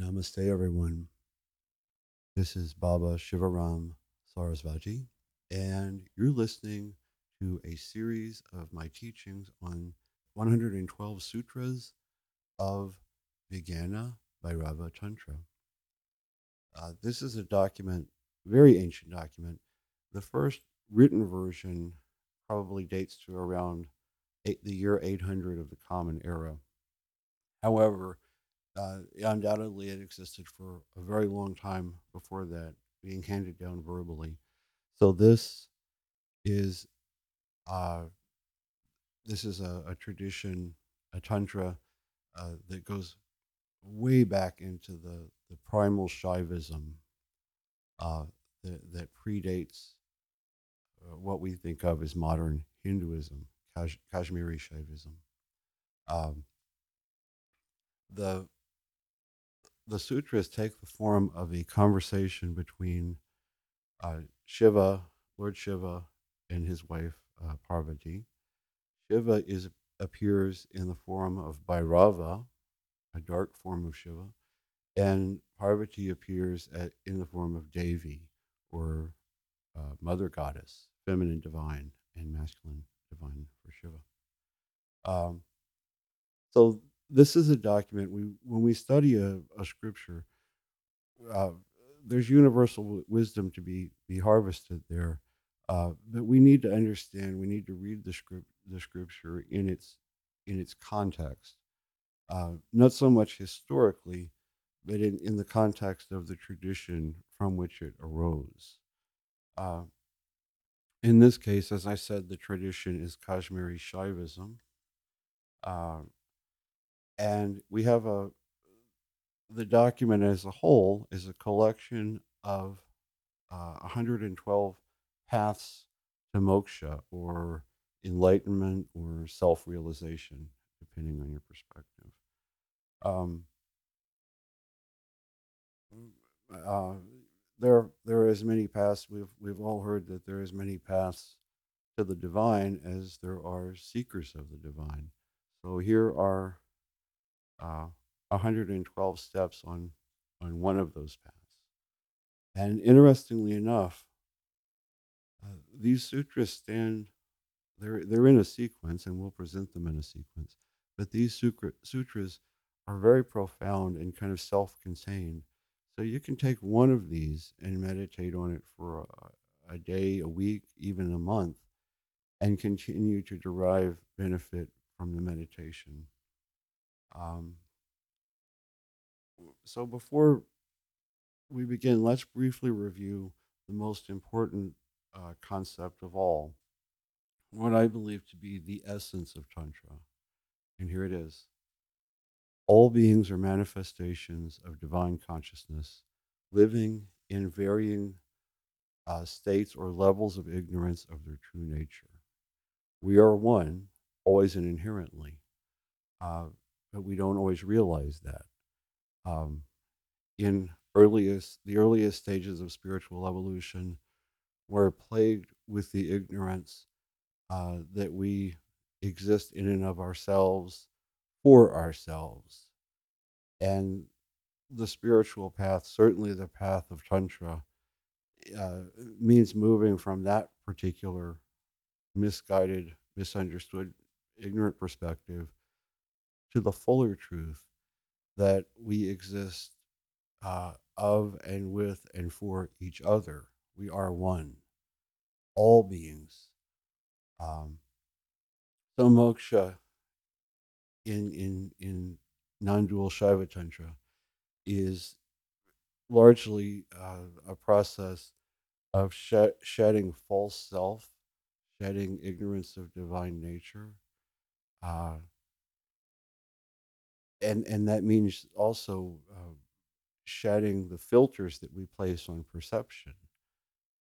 Namaste, everyone. This is Baba Shivaram Sarasvati, and you're listening to a series of my teachings on 112 sutras of Vijnana Bhairava Tantra. Uh, this is a document, very ancient document. The first written version probably dates to around eight, the year 800 of the Common Era. However, uh, undoubtedly it existed for a very long time before that, being handed down verbally. So this is uh, this is a, a tradition, a tantra uh, that goes way back into the, the primal Shaivism uh, that, that predates uh, what we think of as modern Hinduism, Kash- Kashmiri Shaivism. Um, the the sutras take the form of a conversation between uh, Shiva, Lord Shiva, and his wife uh, Parvati. Shiva is appears in the form of Bhairava, a dark form of Shiva, and Parvati appears at, in the form of Devi, or uh, Mother Goddess, feminine divine, and masculine divine for Shiva. Um, so this is a document we when we study a, a scripture uh, there's universal wisdom to be be harvested there uh, but we need to understand we need to read the script the scripture in its in its context uh, not so much historically but in, in the context of the tradition from which it arose uh, in this case as i said the tradition is kashmiri shaivism uh, and we have a the document as a whole is a collection of uh, 112 paths to moksha or enlightenment or self-realization depending on your perspective. Um, uh, there there are as many paths. We've we've all heard that there are as many paths to the divine as there are seekers of the divine. So here are uh, 112 steps on on one of those paths. And interestingly enough, uh, these sutras stand they're they're in a sequence, and we'll present them in a sequence. But these sutra, sutras are very profound and kind of self-contained. So you can take one of these and meditate on it for a, a day, a week, even a month, and continue to derive benefit from the meditation. Um, so before we begin, let's briefly review the most important uh, concept of all, what I believe to be the essence of Tantra. And here it is all beings are manifestations of divine consciousness, living in varying uh, states or levels of ignorance of their true nature. We are one, always and inherently. Uh, but we don't always realize that. Um, in earliest the earliest stages of spiritual evolution, we're plagued with the ignorance uh, that we exist in and of ourselves for ourselves, and the spiritual path, certainly the path of tantra, uh, means moving from that particular misguided, misunderstood, ignorant perspective to the fuller truth that we exist uh, of and with and for each other. We are one, all beings. Um, so moksha in in in non-dual Shaiva Tantra is largely uh, a process of sh- shedding false self, shedding ignorance of divine nature, uh, and and that means also uh, shedding the filters that we place on perception.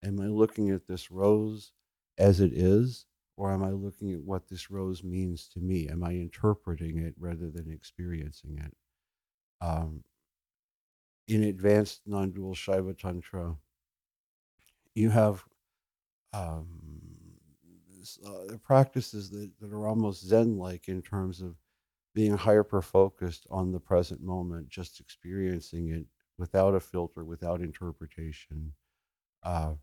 Am I looking at this rose as it is, or am I looking at what this rose means to me? Am I interpreting it rather than experiencing it? Um, in advanced non-dual Shaiva Tantra, you have um, uh, practices that, that are almost Zen-like in terms of being hyper focused on the present moment, just experiencing it without a filter, without interpretation, uh,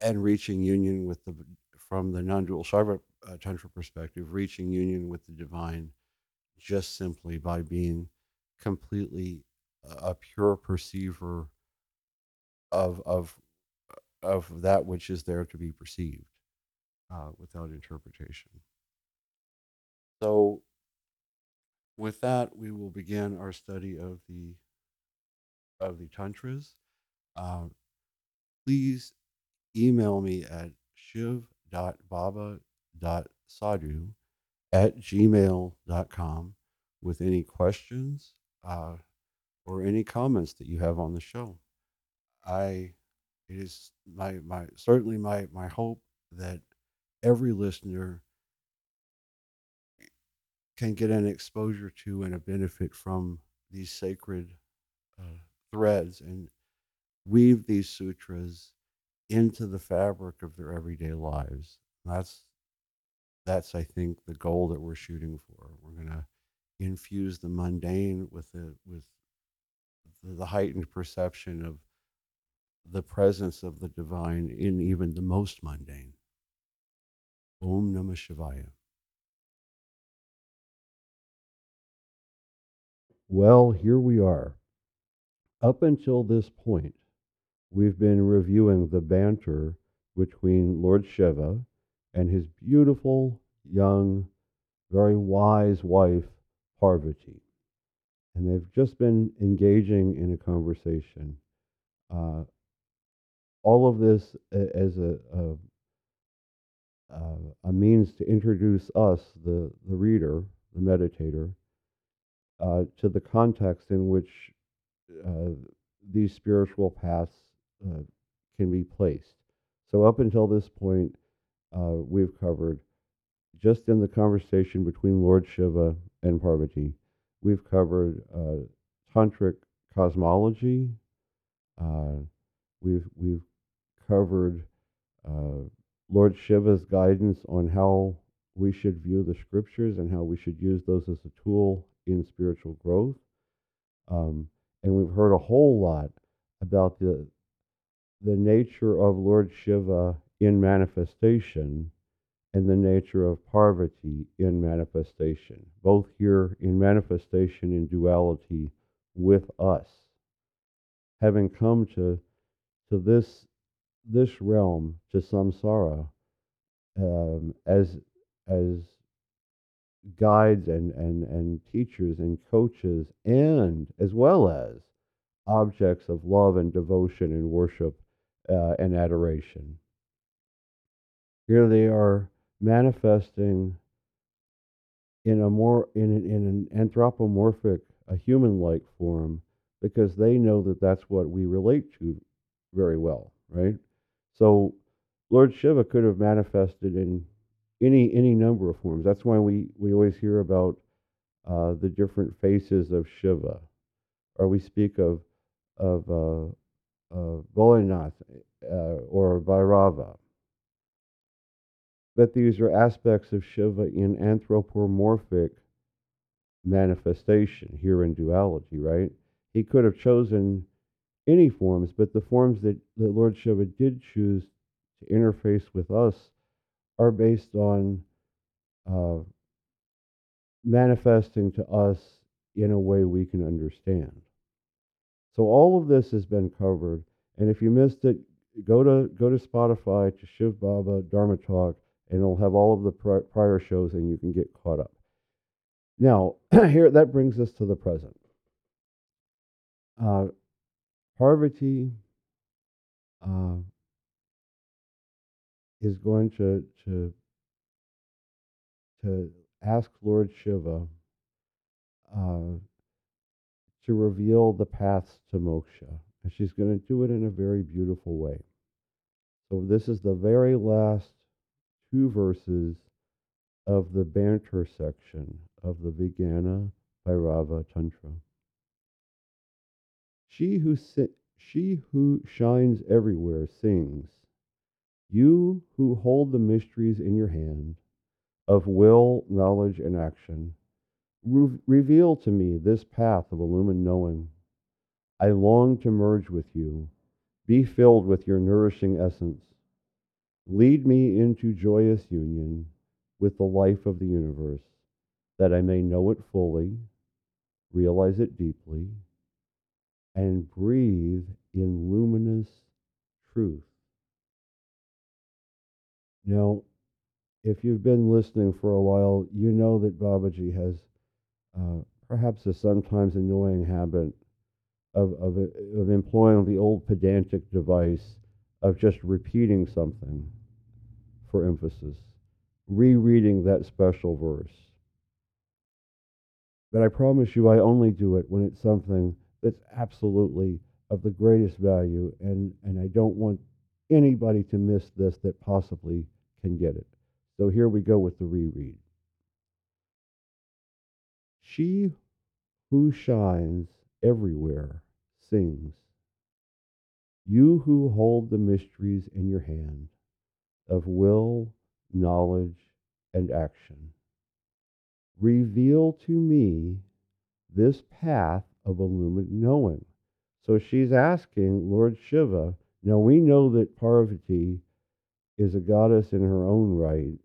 and reaching union with the from the non-dual Shaiva uh, tantra perspective, reaching union with the divine, just simply by being completely a pure perceiver of of of that which is there to be perceived uh, without interpretation. So, with that, we will begin our study of the of the tantras. Uh, please email me at shiv.baba.sadhu at gmail.com with any questions uh, or any comments that you have on the show. I it is my my certainly my my hope that every listener can get an exposure to and a benefit from these sacred uh, threads and weave these sutras into the fabric of their everyday lives. That's that's I think the goal that we're shooting for. We're gonna infuse the mundane with the with the heightened perception of the presence of the divine in even the most mundane. Om Namah Shivaya. Well, here we are. Up until this point, we've been reviewing the banter between Lord Shiva and his beautiful, young, very wise wife, Parvati. And they've just been engaging in a conversation. Uh, all of this as a, a, a, means to introduce us, the, the reader, the meditator, uh, to the context in which uh, these spiritual paths uh, can be placed. So, up until this point, uh, we've covered just in the conversation between Lord Shiva and Parvati, we've covered uh, tantric cosmology. We've we've covered Lord Shiva's guidance on how we should view the scriptures and how we should use those as a tool in spiritual growth. Um, and we've heard a whole lot about the the nature of Lord Shiva in manifestation and the nature of Parvati in manifestation, both here in manifestation in duality with us. Having come to, to this, this realm, to samsara, um, as, as guides and, and, and teachers and coaches, and as well as objects of love and devotion and worship uh, and adoration. Here they are manifesting in a more in an, in an anthropomorphic, a human-like form, because they know that that's what we relate to very well, right? So, Lord Shiva could have manifested in any any number of forms. That's why we we always hear about uh, the different faces of Shiva, or we speak of of uh, uh, uh, or Bhairava But these are aspects of Shiva in anthropomorphic manifestation here in duality, right? He could have chosen any forms, but the forms that, that Lord Shiva did choose to interface with us are based on uh, manifesting to us in a way we can understand. So all of this has been covered, and if you missed it, go to go to Spotify to Shiv Baba Dharma Talk and it'll have all of the prior shows and you can get caught up. Now, here that brings us to the present. Uh, Parvati uh, is going to to to ask Lord Shiva uh, to reveal the paths to moksha, and she's going to do it in a very beautiful way. So this is the very last two verses of the banter section of the Vijnana Bhairava Tantra. She who, si- she who shines everywhere sings, You who hold the mysteries in your hand of will, knowledge, and action. Re- reveal to me this path of illumined knowing. I long to merge with you, be filled with your nourishing essence. Lead me into joyous union with the life of the universe, that I may know it fully, realize it deeply, and breathe in luminous truth. Now, if you've been listening for a while, you know that Babaji has uh, perhaps a sometimes annoying habit of, of, of employing the old pedantic device of just repeating something for emphasis, rereading that special verse. But I promise you, I only do it when it's something that's absolutely of the greatest value, and, and I don't want anybody to miss this that possibly can get it. So here we go with the reread. She who shines everywhere sings. You who hold the mysteries in your hand of will, knowledge, and action, reveal to me this path of illumined knowing. So she's asking Lord Shiva. Now we know that Parvati is a goddess in her own right,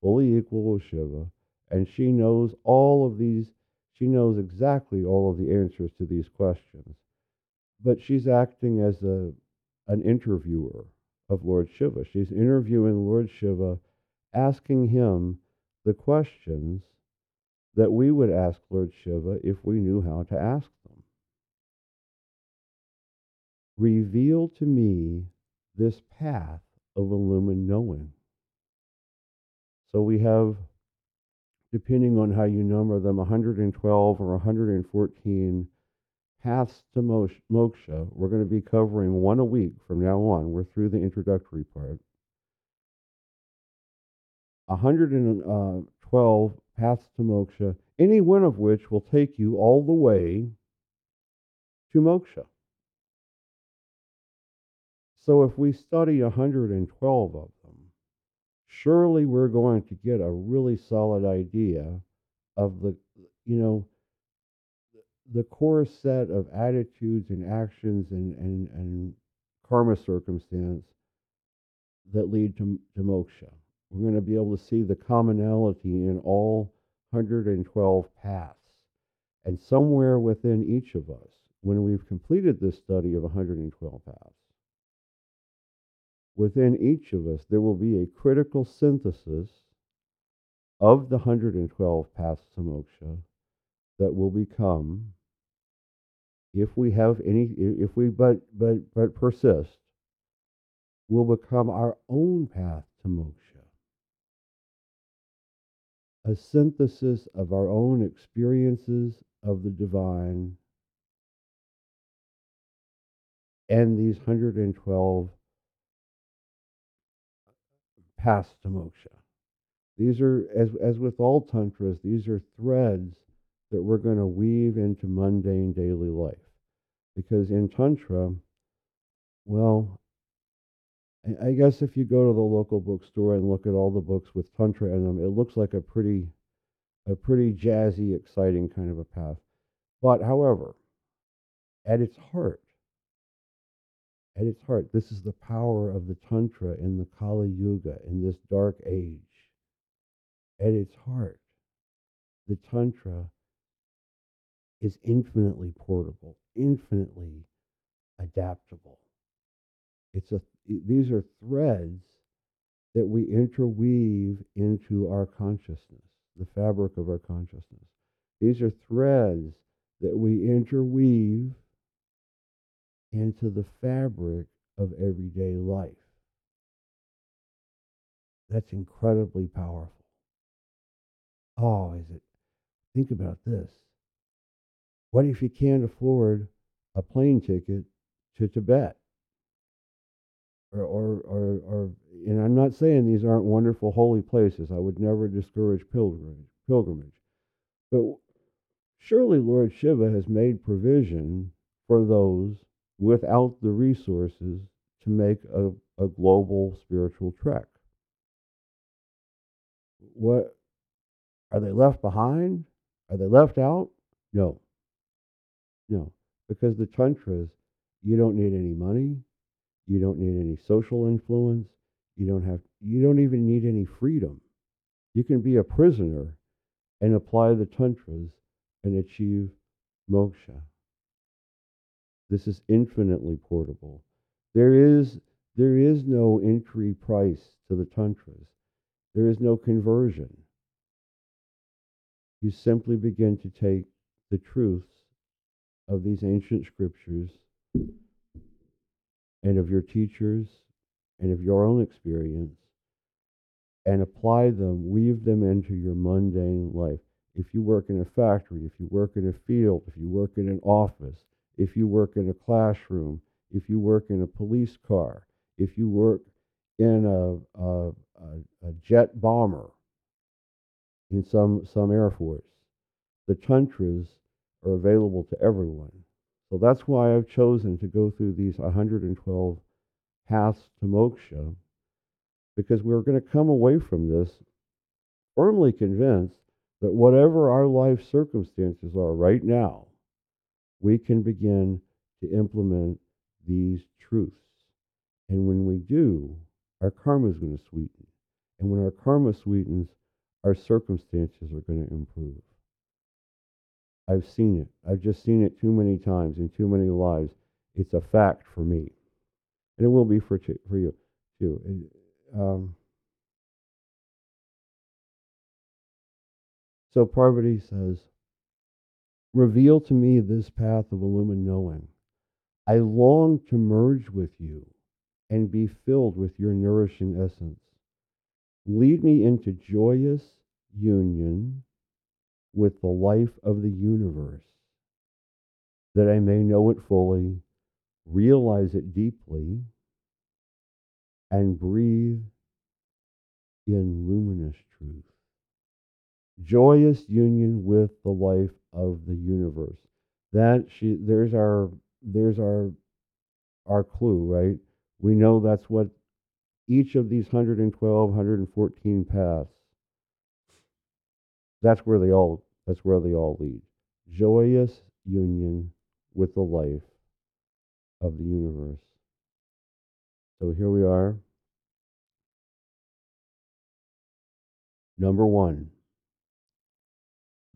fully equal with Shiva, and she knows all of these, she knows exactly all of the answers to these questions. But she's acting as a, an interviewer of Lord Shiva. She's interviewing Lord Shiva, asking him the questions that we would ask Lord Shiva if we knew how to ask them. Reveal to me this path of illumined knowing. So we have, depending on how you number them, 112 or 114 paths to moksha. We're going to be covering one a week from now on. We're through the introductory part. 112 uh, paths to moksha, any one of which will take you all the way to moksha. So if we study 112 of them, surely we're going to get a really solid idea of the, you know, the core set of attitudes and actions and, and, and karma circumstance that lead to, to moksha. We're going to be able to see the commonality in all 112 paths. And somewhere within each of us, when we've completed this study of 112 paths, within each of us, there will be a critical synthesis of the 112 paths to moksha that will become, if we have any, if we but but but persist, will become our own path to moksha. A synthesis of our own experiences of the divine and these 112 paths to moksha. These are, as, as with all tantras, these are threads that we're going to weave into mundane daily life. Because in Tantra, well, I guess if you go to the local bookstore and look at all the books with Tantra in them, it looks like a pretty, a pretty jazzy, exciting kind of a path. But however, at its heart, at its heart, this is the power of the Tantra in the Kali Yuga, in this dark age. At its heart, the Tantra is infinitely portable, infinitely adaptable. It's a, these are threads that we interweave into our consciousness, the fabric of our consciousness. These are threads that we interweave into the fabric of everyday life. That's incredibly powerful. Oh, is it? Think about this. What if you can't afford a plane ticket to Tibet? Or, or, or, or, and I'm not saying these aren't wonderful holy places. I would never discourage pilgrimage. pilgrimage. But surely Lord Shiva has made provision for those without the resources to make a, a global spiritual trek. what are they left behind? Are they left out? No. No. Because the tantras, you don't need any money, you don't need any social influence, you don't have you don't even need any freedom. You can be a prisoner and apply the tantras and achieve moksha. This is infinitely portable. There is there is no entry price to the tantras. There is no conversion. You simply begin to take the truths of these ancient scriptures and of your teachers and of your own experience and apply them, weave them into your mundane life. If you work in a factory, if you work in a field, if you work in an office, if you work in a classroom, if you work in a police car, if you work in a, a, a, a jet bomber in some, some Air Force, the tantras are available to everyone. So that's why I've chosen to go through these 112 paths to moksha, because we're going to come away from this firmly convinced that whatever our life circumstances are right now, we can begin to implement these truths. And when we do, our karma is going to sweeten. And when our karma sweetens, our circumstances are going to improve. I've seen it. I've just seen it too many times in too many lives. It's a fact for me. And it will be for, for you too. Um, so Parvati says, Reveal to me this path of illumined knowing. I long to merge with you and be filled with your nourishing essence. Lead me into joyous union with the life of the universe, that I may know it fully, realize it deeply, and breathe in luminous truth. Joyous union with the life of the universe. That she there's our there's our our clue, right? We know that's what each of these 112, 114 paths that's where they all that's where they all lead. Joyous union with the life of the universe. So here we are. Number one,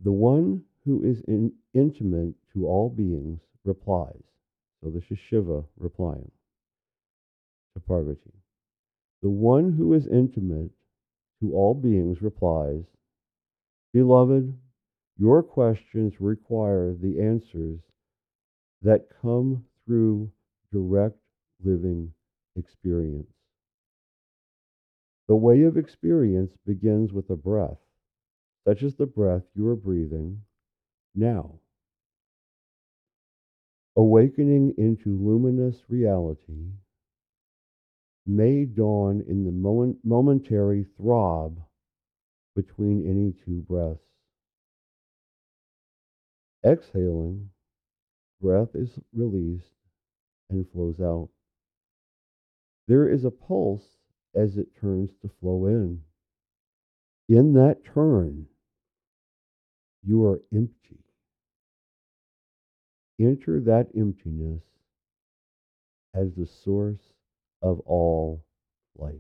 the one who is in, intimate to all beings replies. So this is Shiva replying to Parvati. The one who is intimate to all beings replies, Beloved, your questions require the answers that come through direct living experience. The way of experience begins with a breath, such as the breath you are breathing now. Awakening into luminous reality may dawn in the moment, momentary throb between any two breaths. Exhaling, breath is released and flows out. There is a pulse as it turns to flow in. In that turn, you are empty. Enter that emptiness as the source of all life.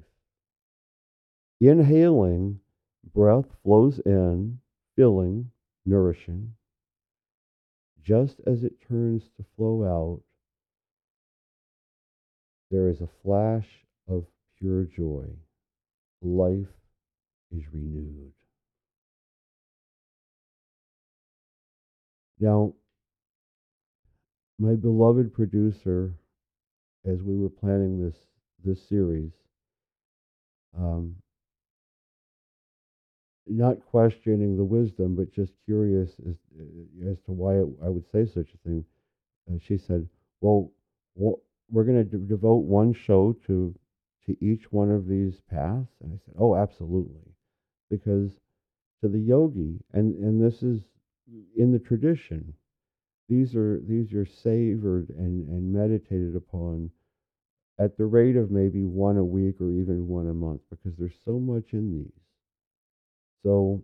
Inhaling Breath flows in, filling, nourishing. Just as it turns to flow out, there is a flash of pure joy. Life is renewed. Now, my beloved producer, as we were planning this this series, um, not questioning the wisdom, but just curious as, as to why I would say such a thing. Uh, she said, "Well, we're going to de- devote one show to to each one of these paths." And I said, "Oh, absolutely," because to the yogi, and and this is in the tradition. These are these are savored and and meditated upon at the rate of maybe one a week or even one a month because there's so much in these So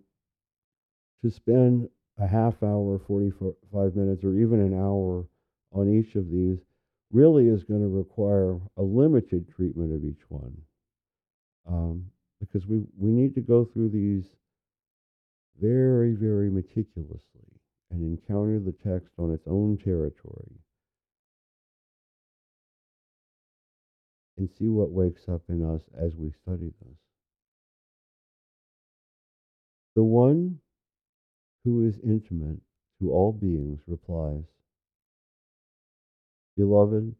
to spend a half hour, 45 minutes, or even an hour on each of these really is going to require a limited treatment of each one. Um, because we, we need to go through these very, very meticulously and encounter the text on its own territory and see what wakes up in us as we study this. The one who is intimate to all beings replies, Beloved,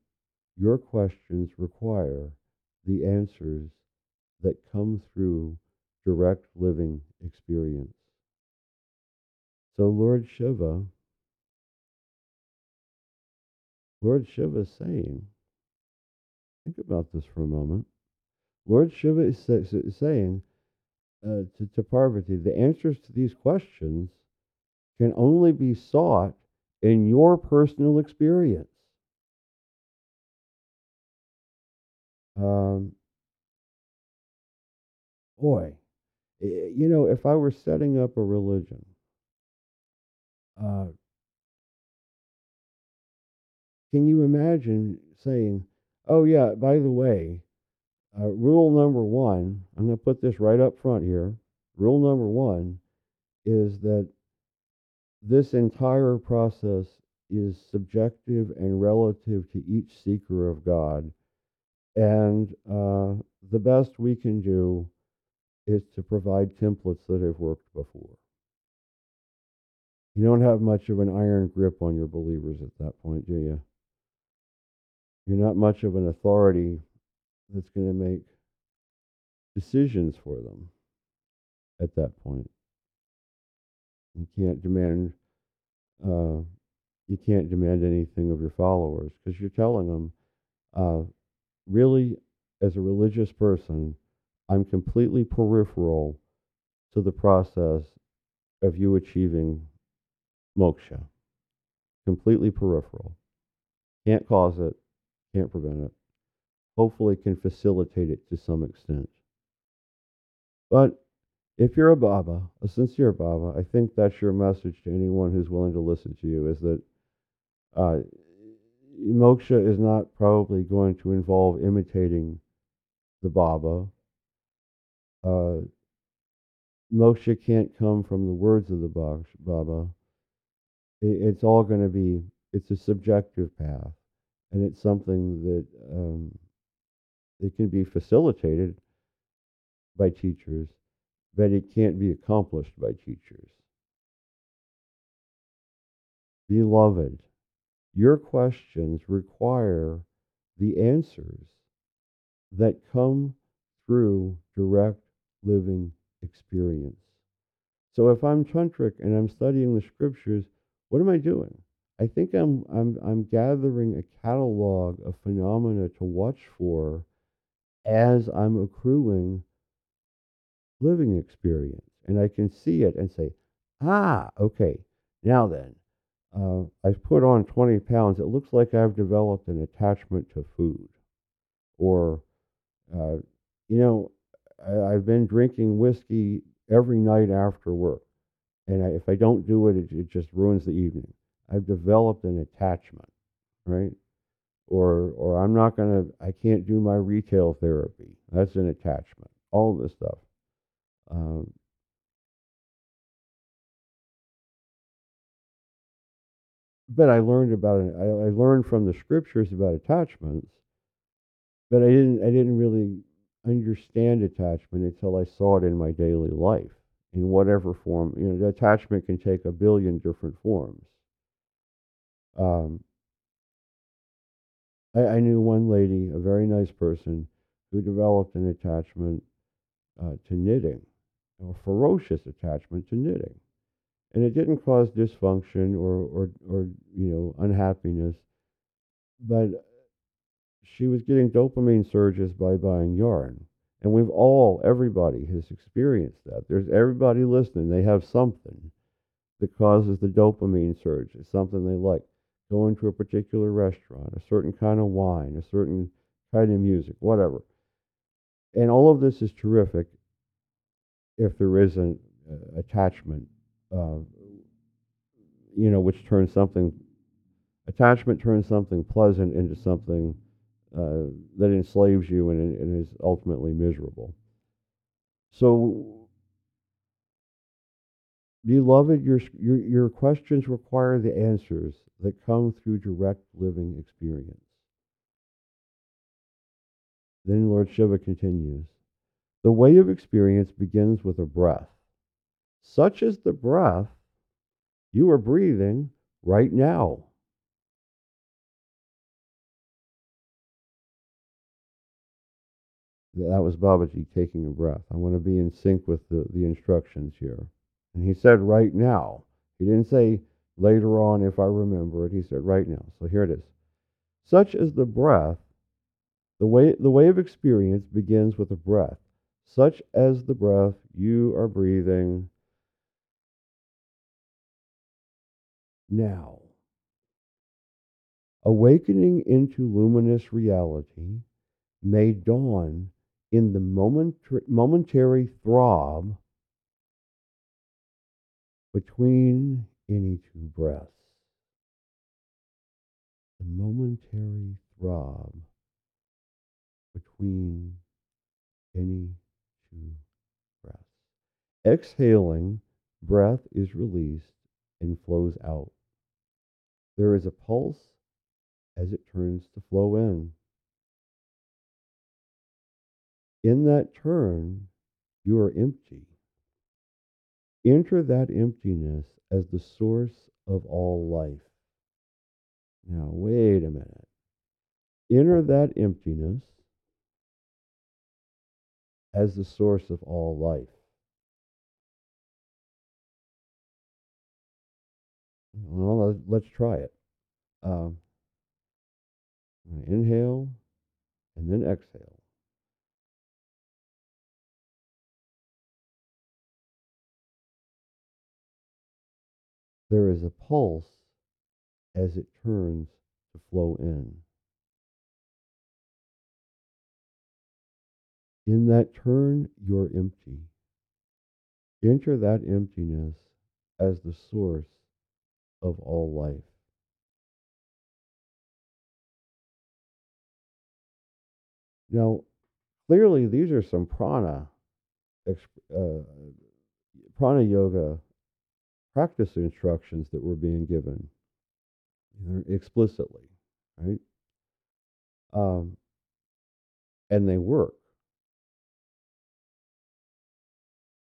your questions require the answers that come through direct living experience. So, Lord Shiva, Lord Shiva is saying, think about this for a moment. Lord Shiva is, saying uh, to, to Parvati, the answers to these questions can only be sought in your personal experience. Um, boy, you know, if I were setting up a religion, uh, can you imagine saying, oh, yeah, by the way, uh, rule number one, I'm going to put this right up front here. Rule number one is that this entire process is subjective and relative to each seeker of God. And uh, the best we can do is to provide templates that have worked before. You don't have much of an iron grip on your believers at that point, do you? You're not much of an authority that's going to make decisions for them at that point. You can't demand uh, you can't demand anything of your followers because you're telling them, uh, really, as a religious person, I'm completely peripheral to the process of you achieving moksha. Completely peripheral. Can't cause it, can't prevent it. Hopefully, can facilitate it to some extent. But if you're a Baba, a sincere Baba, I think that's your message to anyone who's willing to listen to you is that uh, moksha is not probably going to involve imitating the Baba. Uh, moksha can't come from the words of the Baba. It's all going to be, it's a subjective path. And it's something that um, it can be facilitated by teachers but it can't be accomplished by teachers. Beloved, your questions require the answers that come through direct living experience. So if I'm tantric and I'm studying the scriptures, what am I doing? I think I'm I'm I'm gathering a catalog of phenomena to watch for as I'm accruing living experience. And I can see it and say, ah, okay, now then, uh, I've put on 20 pounds. It looks like I've developed an attachment to food. Or, uh, you know, I, have been drinking whiskey every night after work. And I, if I don't do it, it, it just ruins the evening. I've developed an attachment, right? Or, or I'm not to, I can't do my retail therapy. That's an attachment. All this stuff. Um, but I learned about it. I, I learned from the scriptures about attachments, but I didn't. I didn't really understand attachment until I saw it in my daily life, in whatever form. You know, the attachment can take a billion different forms. Um, I, I knew one lady, a very nice person, who developed an attachment uh, to knitting a ferocious attachment to knitting. And it didn't cause dysfunction or, or, or you know, unhappiness, but she was getting dopamine surges by buying yarn. And we've all, everybody has experienced that. There's everybody listening, they have something that causes the dopamine surge. It's something they like. Going to a particular restaurant, a certain kind of wine, a certain kind of music, whatever. And all of this is terrific if there isn't uh, attachment, uh, you know, which turns something, attachment turns something pleasant into something uh, that enslaves you and, and is ultimately miserable. So, beloved, your, your, your questions require the answers that come through direct living experience. Then Lord Shiva continues The way of experience begins with a breath. Such is the breath you are breathing right now. That was Babaji taking a breath. I want to be in sync with the, the instructions here. And he said, right now. He didn't say later on if I remember it. He said, right now. So here it is. Such is the breath. The way, the way of experience begins with a breath, such as the breath you are breathing now. Awakening into luminous reality may dawn in the momentary throb between any two breaths. The momentary throb between any two breaths. Exhaling, breath is released and flows out. There is a pulse as it turns to flow in. In that turn, you are empty. Enter that emptiness as the source of all life. Now, wait a minute. Enter that emptiness as the source of all life. Well, let's try it. Um, inhale and then exhale. There is a pulse as it turns to flow in. In that turn, you're empty. Enter that emptiness as the source of all life. Now, clearly, these are some prana, uh, prana yoga practice instructions that were being given explicitly, right? Um, and they work.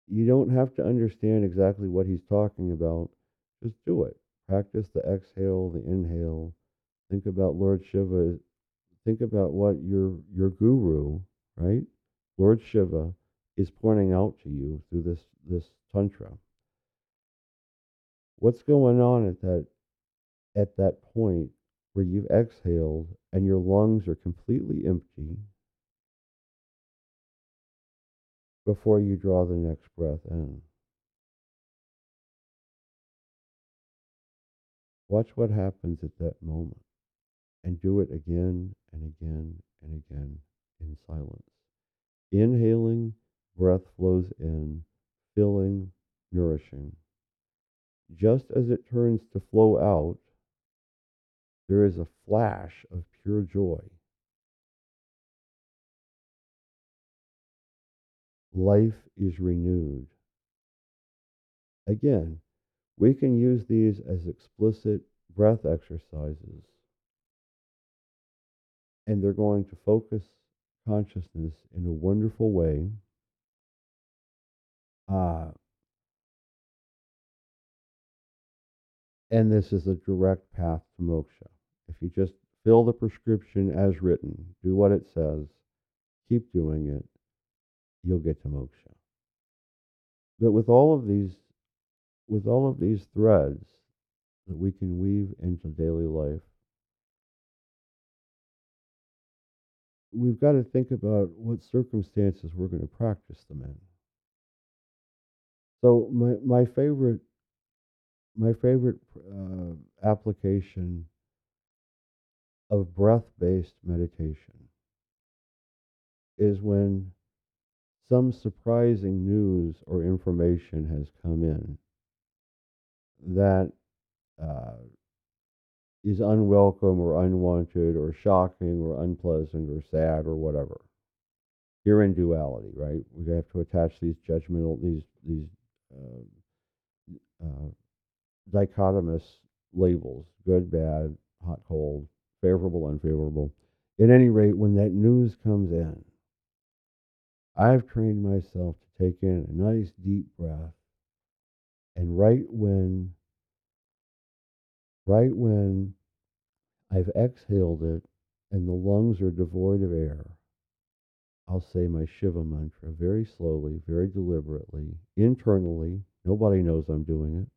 You don't have to understand exactly what he's talking about. Just do it. Practice the exhale, the inhale. Think about Lord Shiva. Think about what your your guru, right? Lord Shiva is pointing out to you through this this tantra what's going on at that at that point where you've exhaled and your lungs are completely empty before you draw the next breath in. Watch what happens at that moment and do it again and again and again in silence. Inhaling, breath flows in, filling, nourishing. Just as it turns to flow out, there is a flash of pure joy. Life is renewed. Again, we can use these as explicit breath exercises, and they're going to focus consciousness in a wonderful way. Uh, And this is a direct path to moksha. If you just fill the prescription as written, do what it says, keep doing it, you'll get to moksha. But with all of these with all of these threads that we can weave into daily life, we've got to think about what circumstances we're going to practice them in. So my my favorite my favorite uh, application of breath based meditation is when some surprising news or information has come in that uh, is unwelcome or unwanted or shocking or unpleasant or sad or whatever. You're in duality, right? We have to attach these judgmental, these these uh, uh, dichotomous labels: good, bad, hot, cold, favorable, unfavorable. At any rate, when that news comes in, I've trained myself to take in a nice deep breath, and right when right when I've exhaled it and the lungs are devoid of air, I'll say my Shiva mantra very slowly, very deliberately, internally. Nobody knows I'm doing it.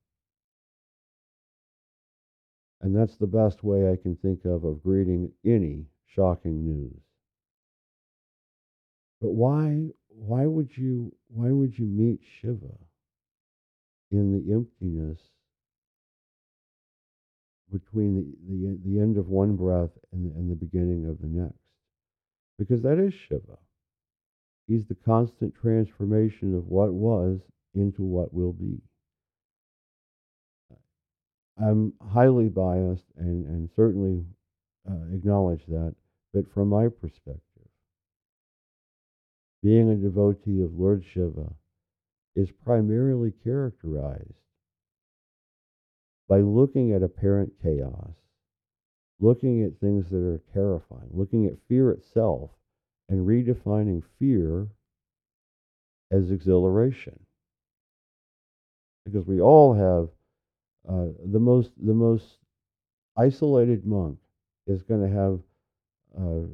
And that's the best way I can think of of greeting any shocking news. But why why would you why would you meet Shiva in the emptiness between the, the, the end of one breath and, and the beginning of the next? Because that is Shiva. He's the constant transformation of what was into what will be. I'm highly biased and, and certainly uh, acknowledge that, but from my perspective, being a devotee of Lord Shiva is primarily characterized by looking at apparent chaos, looking at things that are terrifying, looking at fear itself, and redefining fear as exhilaration. Because we all have uh, the most the most isolated monk is going to have uh,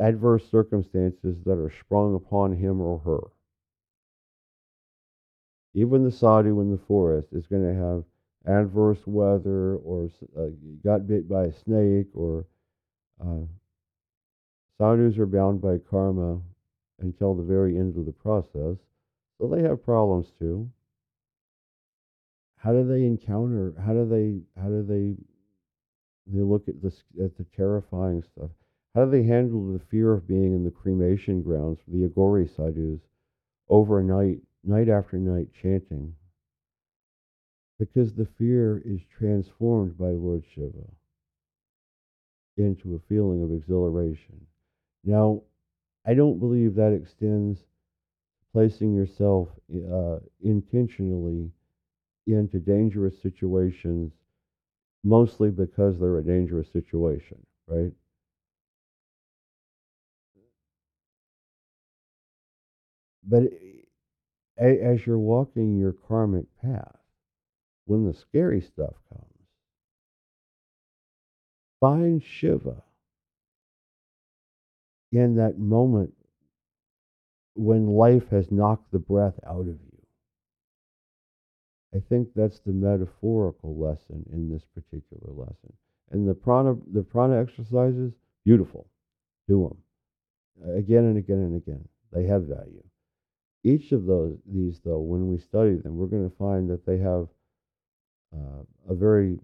adverse circumstances that are sprung upon him or her. Even the sadhu in the forest is going to have adverse weather or uh, got bit by a snake or uh, sadhus are bound by karma until the very end of the process. So they have problems too. How do they encounter? How do they? How do they? They look at this at the terrifying stuff. How do they handle the fear of being in the cremation grounds for the Aghori sadhus overnight, night after night, chanting? Because the fear is transformed by Lord Shiva into a feeling of exhilaration. Now, I don't believe that extends placing yourself uh, intentionally into dangerous situations, mostly because they're a dangerous situation, right? But as you're walking your karmic path, when the scary stuff comes, find Shiva in that moment when life has knocked the breath out of you. I think that's the metaphorical lesson in this particular lesson. And the prana, the prana exercises, beautiful. Do them again and again and again. They have value. Each of those these, though, when we study them, we're going to find that they have uh, a very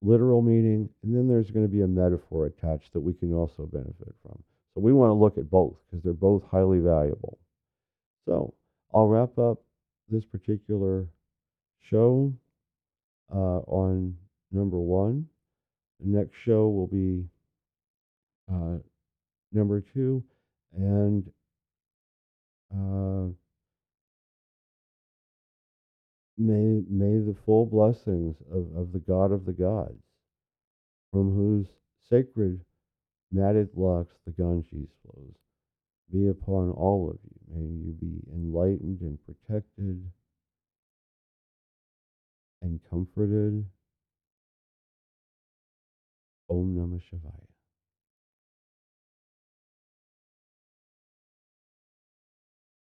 literal meaning, and then there's going to be a metaphor attached that we can also benefit from. So we want to look at both because they're both highly valuable. So I'll wrap up this particular show uh, on number one. The next show will be uh, number two, and uh, may may the full blessings of, of the God of the gods, from whose sacred matted locks the Ganges flows, be upon all of you. May you be enlightened and protected and comforted. Om Namah Shivaya.